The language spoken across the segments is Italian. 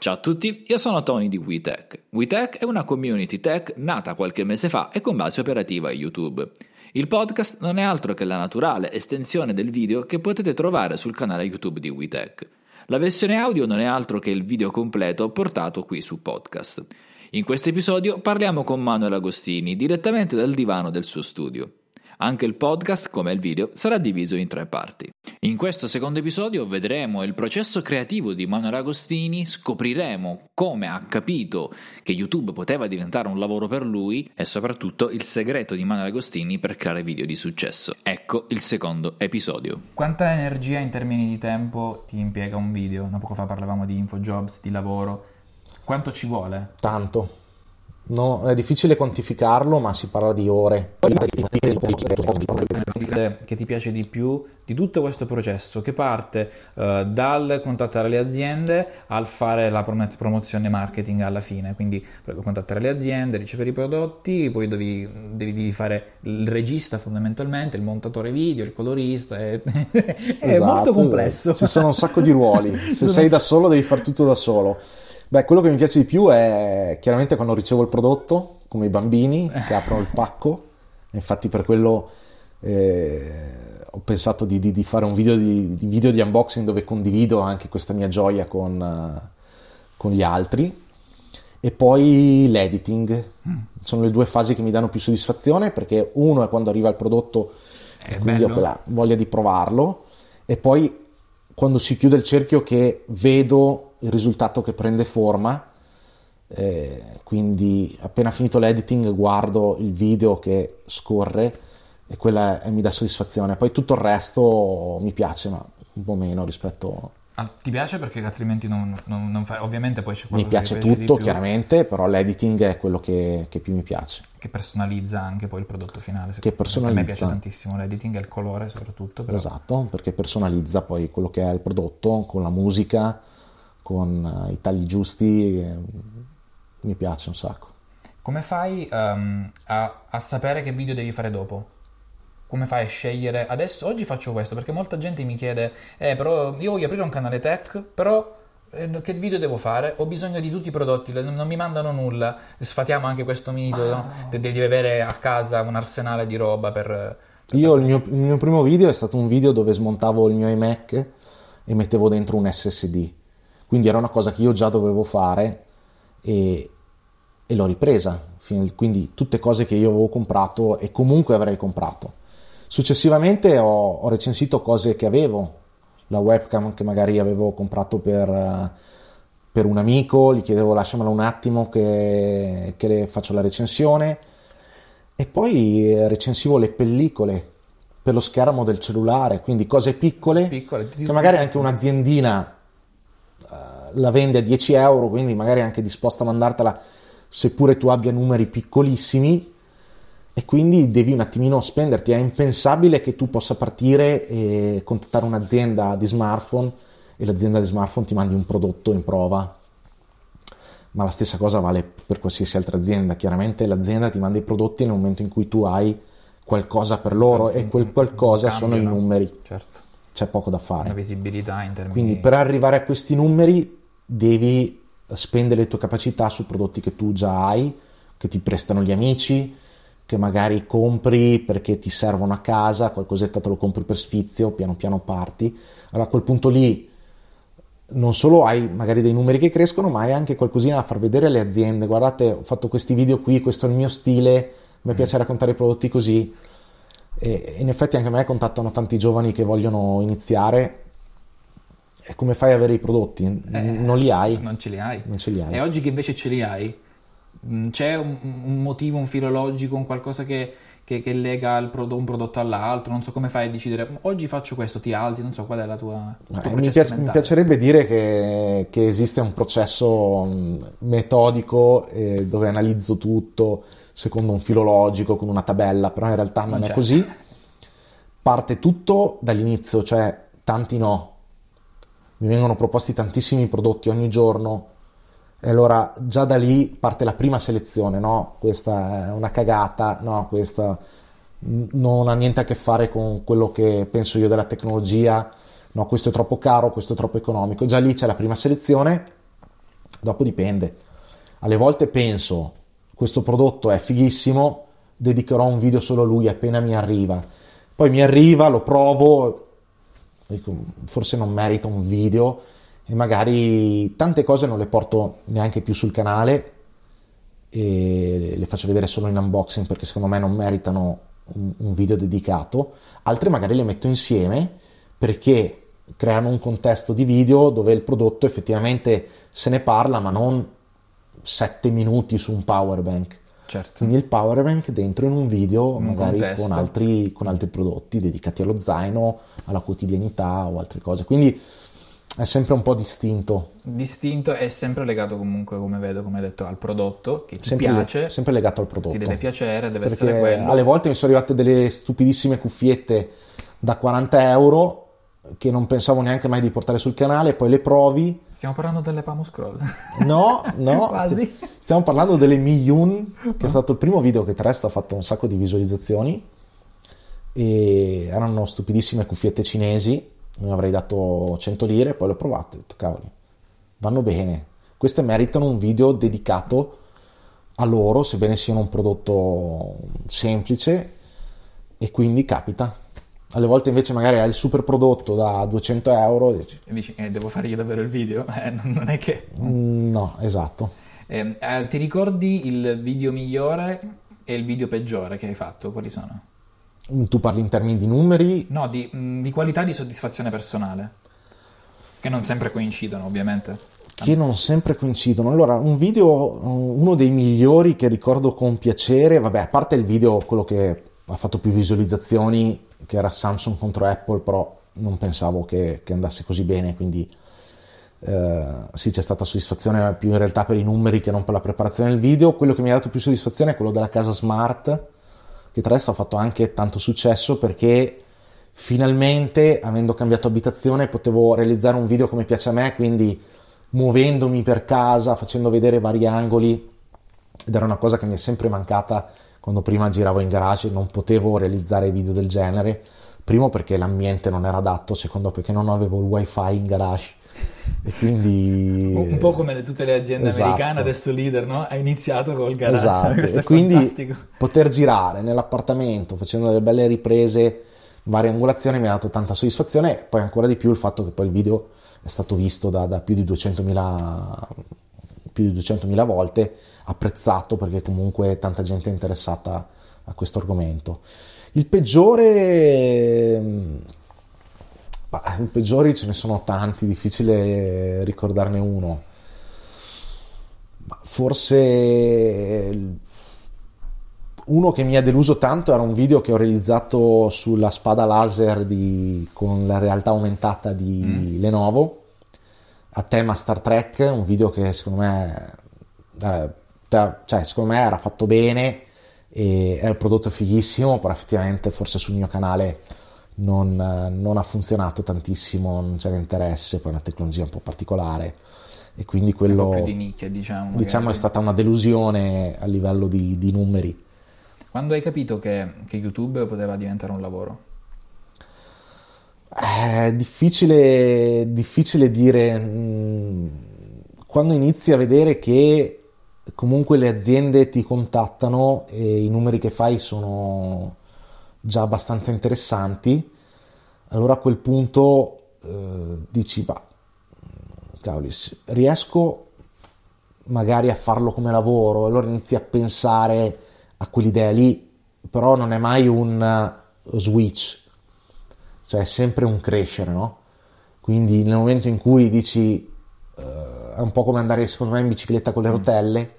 Ciao a tutti, io sono Tony di WeTech. WeTech è una community tech nata qualche mese fa e con base operativa YouTube. Il podcast non è altro che la naturale estensione del video che potete trovare sul canale YouTube di WeTech. La versione audio non è altro che il video completo portato qui su podcast. In questo episodio parliamo con Manuel Agostini direttamente dal divano del suo studio. Anche il podcast, come il video, sarà diviso in tre parti. In questo secondo episodio vedremo il processo creativo di Manuel Agostini, scopriremo come ha capito che YouTube poteva diventare un lavoro per lui e soprattutto il segreto di Manuel Agostini per creare video di successo. Ecco il secondo episodio. Quanta energia in termini di tempo ti impiega un video? No, poco fa parlavamo di infojobs, di lavoro. Quanto ci vuole? Tanto. No, è difficile quantificarlo, ma si parla di ore. Che ti piace di più di tutto questo processo che parte uh, dal contattare le aziende al fare la promozione marketing alla fine, quindi contattare le aziende, ricevere i prodotti, poi devi, devi fare il regista fondamentalmente, il montatore video, il colorista, è, è esatto, molto complesso. Ci sono un sacco di ruoli, se sei da solo devi fare tutto da solo. Beh, quello che mi piace di più è chiaramente quando ricevo il prodotto, come i bambini che aprono il pacco. Infatti, per quello eh, ho pensato di, di, di fare un video di, di, video di, unboxing dove condivido anche questa mia gioia con, con gli altri. E poi l'editing. Mm. Sono le due fasi che mi danno più soddisfazione perché uno è quando arriva il prodotto è e quindi bello. ho quella voglia di provarlo. E poi quando si chiude il cerchio che vedo il risultato che prende forma. Eh, quindi appena finito l'editing guardo il video che scorre e quella è, mi dà soddisfazione. Poi tutto il resto mi piace, ma un po' meno rispetto Ah, ti piace perché altrimenti non, non, non fai. Ovviamente poi c'è Mi piace tutto, chiaramente, però l'editing è quello che, che, più mi piace. Che personalizza anche poi il prodotto finale. Che personalizza. A me piace tantissimo l'editing e il colore soprattutto. Però. Esatto, perché personalizza poi quello che è il prodotto con la musica, con uh, i tagli giusti, eh, mi piace un sacco. Come fai um, a, a, sapere che video devi fare dopo? Come fai a scegliere adesso? Oggi faccio questo perché molta gente mi chiede, eh, però io voglio aprire un canale tech, però eh, che video devo fare? Ho bisogno di tutti i prodotti, non mi mandano nulla. Sfatiamo anche questo mito, ah. no? De- devi avere a casa un arsenale di roba per... per io il mio, il mio primo video è stato un video dove smontavo il mio iMac e mettevo dentro un SSD quindi era una cosa che io già dovevo fare e, e l'ho ripresa. Quindi tutte cose che io avevo comprato e comunque avrei comprato. Successivamente ho, ho recensito cose che avevo, la webcam che magari avevo comprato per, per un amico, gli chiedevo lasciamela un attimo che, che faccio la recensione e poi recensivo le pellicole per lo schermo del cellulare, quindi cose piccole, piccole. che magari anche un'aziendina la vende a 10 euro, quindi magari è anche disposta a mandartela seppure tu abbia numeri piccolissimi e quindi devi un attimino spenderti. È impensabile che tu possa partire e contattare un'azienda di smartphone e l'azienda di smartphone ti mandi un prodotto in prova. Ma la stessa cosa vale per qualsiasi altra azienda. Chiaramente l'azienda ti manda i prodotti nel momento in cui tu hai qualcosa per loro e quel qualcosa cambio, sono no? i numeri. Certo. C'è poco da fare. Una visibilità in termini Quindi per arrivare a questi numeri devi spendere le tue capacità su prodotti che tu già hai, che ti prestano gli amici, che magari compri perché ti servono a casa, qualcosetta te lo compri per sfizio, piano piano parti. Allora a quel punto lì non solo hai magari dei numeri che crescono, ma hai anche qualcosina da far vedere alle aziende. Guardate, ho fatto questi video qui, questo è il mio stile, mi piace raccontare i prodotti così. E in effetti anche a me contattano tanti giovani che vogliono iniziare e come fai ad avere i prodotti? Eh, non li hai. Non ce li hai. Non ce li hai. E oggi che invece ce li hai, mm, c'è un, un motivo, un filologico, un qualcosa che, che, che lega prodotto, un prodotto all'altro? Non so come fai a decidere, oggi faccio questo, ti alzi, non so qual è la tua... Eh, mi, piace, mi, piacerebbe dire che, che, esiste un processo mm, metodico eh, dove analizzo tutto secondo un filologico con una tabella, però in realtà non, non è così. Parte tutto dall'inizio, cioè tanti no, mi vengono proposti tantissimi prodotti ogni giorno e allora già da lì parte la prima selezione, no? Questa è una cagata, no? Questa non ha niente a che fare con quello che penso io della tecnologia, no? Questo è troppo caro, questo è troppo economico. Già lì c'è la prima selezione Dopo dipende. Alle volte penso, questo prodotto è fighissimo, dedicherò un video solo a lui appena mi arriva. Poi mi arriva, lo provo, dico, forse non merita un video e magari tante cose non le porto neanche più sul canale e le faccio vedere solo in unboxing perché secondo me non meritano un, video dedicato. Altre magari le metto insieme perché creano un contesto di video dove il prodotto effettivamente se ne parla, ma non 7 minuti su un power bank. Certo. Quindi il power bank dentro in un video, Un magari con altri, con altri prodotti dedicati allo zaino, alla quotidianità o altre cose. Quindi è sempre un po' distinto. Distinto è sempre legato comunque, come vedo, come hai detto, al prodotto che ti Sempre, piace, sempre legato al prodotto. ti deve piacere, deve Perché essere quello. alle volte mi sono arrivate delle stupidissime cuffiette da 40 euro che non pensavo neanche mai di portare sul canale, poi le provi. Stiamo parlando delle Pamo Scroll. No, no, Quasi. sti- stiamo parlando delle Miyun, che è stato il primo video che Trest ha fatto un sacco di visualizzazioni. E erano stupidissime cuffiette cinesi, mi avrei dato 100 lire, poi le ho provate, ho detto cavoli, vanno bene. Queste meritano un video dedicato a loro, sebbene siano un prodotto semplice, e quindi capita. Alle volte invece magari hai il super prodotto da 200 euro, e dici, E dici, eh, devo fare io davvero il video? Eh, non è che... "Mm, no, esatto. Eh, eh, ti ricordi il video migliore e il video peggiore che hai fatto? Quali sono? Tu parli in termini di numeri, No, di, mh, di qualità di soddisfazione personale. Che non sempre coincidono, ovviamente. che non sempre coincidono. Allora, un video, uno dei migliori che ricordo con piacere, vabbè, a parte il video, quello che ha fatto più visualizzazioni, che era Samsung contro Apple, però non pensavo che, che andasse così bene, quindi eh, sì, c'è stata soddisfazione più in realtà per i numeri che non per la preparazione del video. Quello che mi ha dato più soddisfazione è quello della casa smart, che tra l'altro ha fatto anche tanto successo perché finalmente, avendo cambiato abitazione, potevo realizzare un video come piace a me, quindi muovendomi per casa, facendo vedere vari angoli, ed era una cosa che mi è sempre mancata quando prima giravo in garage, non potevo realizzare video del genere, primo perché l'ambiente non era adatto, secondo perché non avevo il wifi in garage e quindi Un po' come le- tutte le aziende Esatto. americane, adesso leader, no? Ha iniziato col garage. Esatto, e quindi fantastico. poter girare nell'appartamento facendo delle belle riprese, varie angolazioni mi ha dato tanta soddisfazione e poi ancora di più il fatto che poi il video è stato visto da, da più di 200.000 più di 200.000 volte, apprezzato perché comunque tanta gente è interessata a questo argomento. Il peggiore bah, i peggiori ce ne sono tanti, difficile ricordarne uno. Ma forse uno che mi ha deluso tanto era un video che ho realizzato sulla spada laser di- con la realtà aumentata di Lenovo a tema Star Trek, un video che secondo me, cioè, secondo me era fatto bene e è il prodotto fighissimo, però effettivamente forse sul mio canale non, non ha funzionato tantissimo, non c'era interesse, poi è una tecnologia un po' particolare e quindi Un quello più di nicchia, diciamo. diciamo è stata una delusione a livello di, di numeri. Quando hai capito che, che YouTube poteva diventare un lavoro? È difficile, difficile dire mh, quando inizi a vedere che comunque le aziende ti contattano e i numeri che fai sono già abbastanza interessanti, allora a quel punto eh, dici, bah, cavoli, s- riesco magari a farlo come lavoro, allora inizi a pensare a quell'idea lì, però non è mai un eh, switch, cioè è sempre un crescere, no? Quindi nel momento in cui dici eh, è un po' come andare secondo me in bicicletta con le rotelle,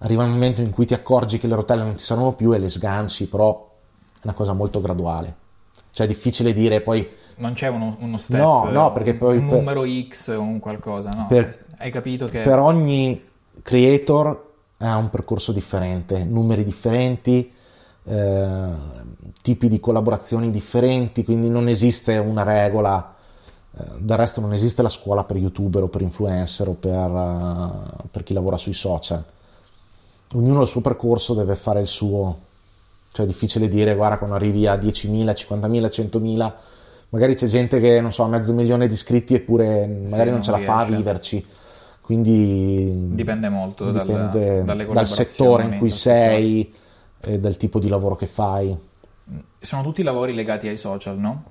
arriva un momento in cui ti accorgi che le rotelle non ti servono più e le sganci, però è una cosa molto graduale. Cioè è difficile dire poi Non c'è uno, uno step, No, no, perché poi un per- numero X o un qualcosa, no? Per- hai capito che per ogni creator ha un percorso differente, numeri differenti, eh, tipi di collaborazioni differenti, quindi non esiste una regola. eh, del resto non esiste la scuola per youtuber o per influencer o per, eh, per chi lavora sui social. Ognuno il suo percorso deve fare il suo. Cioè è difficile dire, guarda, quando arrivi a 10.000, 50.000, 100.000, magari c'è gente che, non so, ha mezzo milione di iscritti eppure magari non non ce la fa a viverci. quindi Dipende molto dal- dipende dalle dal settore in cui dal settore. Sei, e dal tipo di lavoro che fai. Sono tutti lavori legati ai social, no?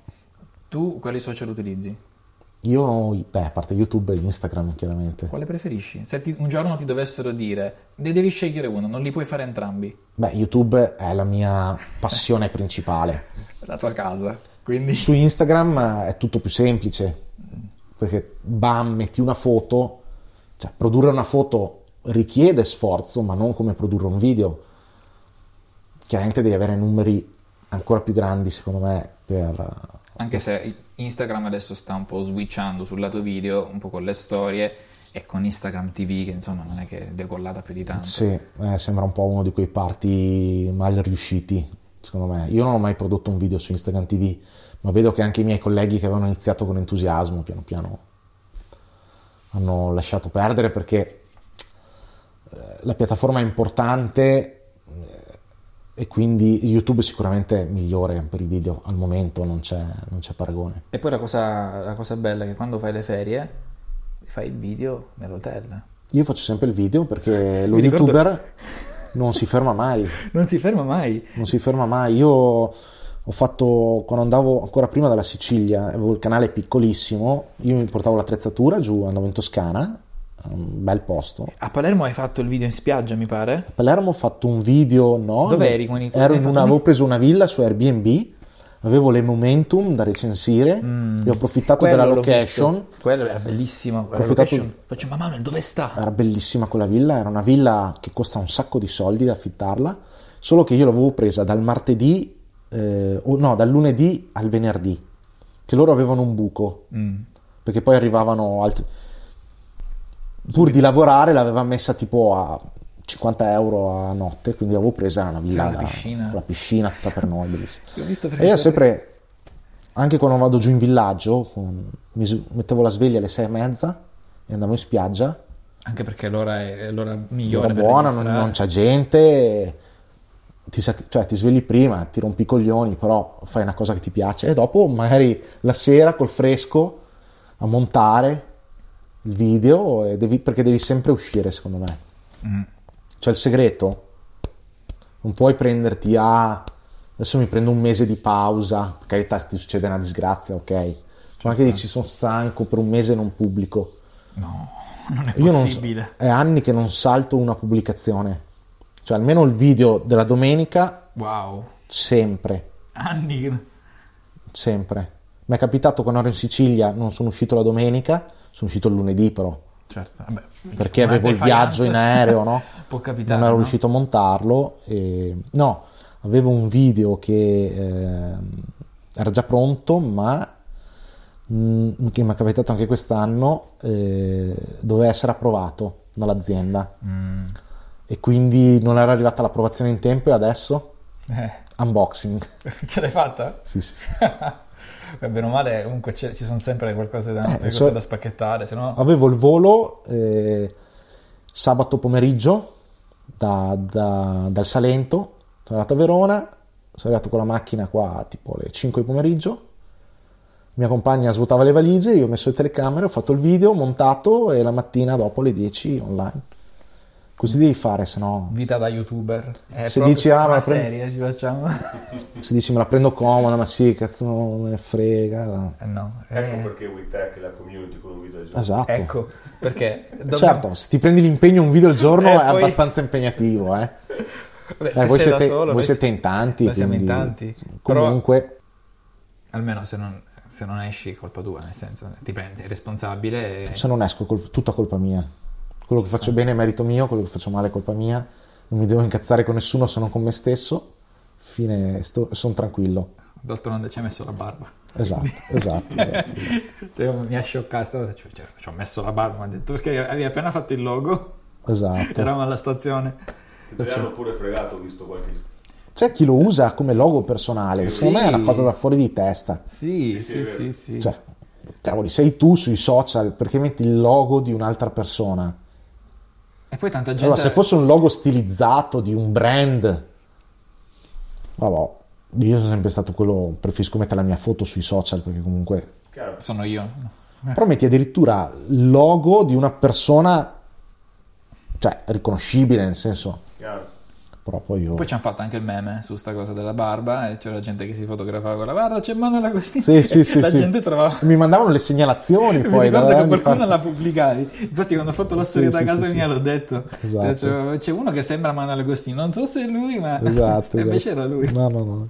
Tu quali social utilizzi? Io, beh, a parte YouTube e Instagram, chiaramente. Quale preferisci? Se ti- un giorno ti dovessero dire, ne devi scegliere uno, non li puoi fare entrambi. Beh, YouTube è la mia passione principale. La tua casa. Quindi Su Instagram eh, è tutto più semplice, perché bam, metti una foto, cioè produrre una foto richiede sforzo, ma non come produrre un video. Chiaramente devi avere numeri ancora più grandi, secondo me, per... anche se Instagram adesso sta un po' switchando sul lato video, un po' con le storie e con Instagram TV che insomma non è che è decollata più di tanto. Sì, eh, sembra un po' uno di quei party mal riusciti, secondo me. Io non ho mai prodotto un video su Instagram TV, ma vedo che anche i miei colleghi che avevano iniziato con entusiasmo, piano piano, hanno lasciato perdere perché eh, la piattaforma è importante e quindi YouTube sicuramente è migliore per i video, al momento non c'è, non c'è paragone. E poi la cosa, la cosa bella è che quando fai le ferie fai il video nell'hotel. Io faccio sempre il video perché lo ricordo- youtuber non si ferma mai. Non si ferma mai. non si ferma mai. Io ho fatto, quando andavo ancora prima dalla Sicilia, avevo il canale piccolissimo, io mi portavo l'attrezzatura giù, andavo in Toscana, un bel posto. A Palermo hai fatto il video in spiaggia, mi pare? A Palermo ho fatto un video, no? Dove eri con i- Ero in una, un- avevo preso una villa su Airbnb, avevo le momentum da recensire, e ho approfittato della Mm. Quello l'ho location. Quello era bellissimo. quella Approfittato- location. Faccio, ma Manuel, dove sta? Era bellissima quella villa, era una villa che costa un sacco di soldi da affittarla, solo che io l'avevo presa dal martedì, eh, o no, dal lunedì al venerdì, che loro avevano un buco, Mm. perché poi arrivavano altri... Pur di lavorare l'aveva messa tipo a 50 euro a notte, quindi l'avevo presa una villa la piscina. la piscina tutta per noi, bellissima. E io sempre, anche quando vado giù in villaggio, mi mettevo la sveglia alle sei e mezza e andavo in spiaggia, Anche perché l'ora è l'ora migliore Ora per buona, non, non c'è gente, ti, cioè, ti svegli prima, ti rompi i coglioni, però fai una cosa che ti piace e dopo magari la sera col fresco a montare il video e devi- perché devi sempre uscire secondo me. Mm. Cioè il segreto, non puoi prenderti a... Adesso mi prendo un mese di pausa, per carità se ti succede una disgrazia, ok. Cioè anche dici sono stanco per un mese non pubblico. No, non è Io non so- possibile. è anni che non salto una pubblicazione. Cioè, almeno il video della domenica, Wow. sempre, Anni sempre. Mi è capitato quando ero in Sicilia, non sono uscito la domenica, sono uscito il lunedì però, Certo, vabbè. perché avevo il viaggio in aereo, no? Può capitare, Non ero no? riuscito a montarlo. E... No, avevo un video che ehm, era già pronto, ma mm, che mi è capitato anche quest'anno, eh, doveva essere approvato dall'azienda. Mm. e quindi non era arrivata l'approvazione in tempo e adesso Eh, unboxing. ce l'hai fatta? Sì, sì, bene o male, comunque ci sono sempre qualcosa da, Eh, so- da spacchettare, se no... Avevo il volo eh, sabato pomeriggio da- da- dal Salento, sono arrivato a Verona, sono arrivato con la macchina qua tipo alle 5 di pomeriggio, mia compagna svuotava le valigie, io ho messo le telecamere, ho fatto il video, montato e la mattina dopo alle 10 online. Così devi fare, se no... Vita da youtuber. È Se dici, ah, ma una prendi- serie ci facciamo. Se dici me la prendo comoda, ma sì, cazzo non me ne frega. Eh no. eh, Ecco perché WeTech è la community con un video al giorno. Esatto. Ecco, perché... dobbiamo- Certo, se ti prendi l'impegno un video al giorno Eh, è poi- abbastanza impegnativo, eh. Vabbè, Eh, se voi sei da siete, solo, voi siete in tanti, noi siamo in tanti. Però- comunque Almeno se non, se non esci, colpa tua, nel senso, ti prendi, sei responsabile e... se non esco, col- tutta colpa mia. Quello che faccio bene è merito mio, quello che faccio male è colpa mia. Non mi devo incazzare con nessuno se non con me stesso. Fine, sono tranquillo. D'altronde ci hai messo la barba. Esatto, esatto, esatto. Cioè, mi ha scioccato cioè, cioè, ci ho messo la barba, mi ha detto perché avevi appena fatto il logo, esatto. eravamo alla stazione. Ti te l'hanno pure fregato, ho visto qualche... C'è chi lo usa come logo personale, Sì. secondo me è una cosa da fuori di testa. Sì, Sì, sì, sì, sì, sì. Cioè, cavoli, sei tu sui social perché metti il logo di un'altra persona? E poi tanta gente... Allora, se fosse un logo stilizzato di un brand, vabbè, io sono sempre stato quello, preferisco mettere la mia foto sui social perché comunque Chiaro. Sono io. Però metti addirittura il logo di una persona, cioè riconoscibile nel senso. Chiaro. Però poi io. Poi ci hanno fatto anche il meme su sta cosa della barba e c'era gente che si fotografava con la barba, c'è Manuel Agostini. Sì, sì, sì. la sì. gente trovava... Mi mandavano le segnalazioni Mi poi. ricordo da- che qualcuno far- la pubblicai. Infatti, quando ho fatto la storia Sì, da casa mia l'ho detto. Esatto. C'è, c'è uno che sembra Manuel Agostini. Non so se è lui, ma Esatto, e invece esatto. era lui. No, no, no.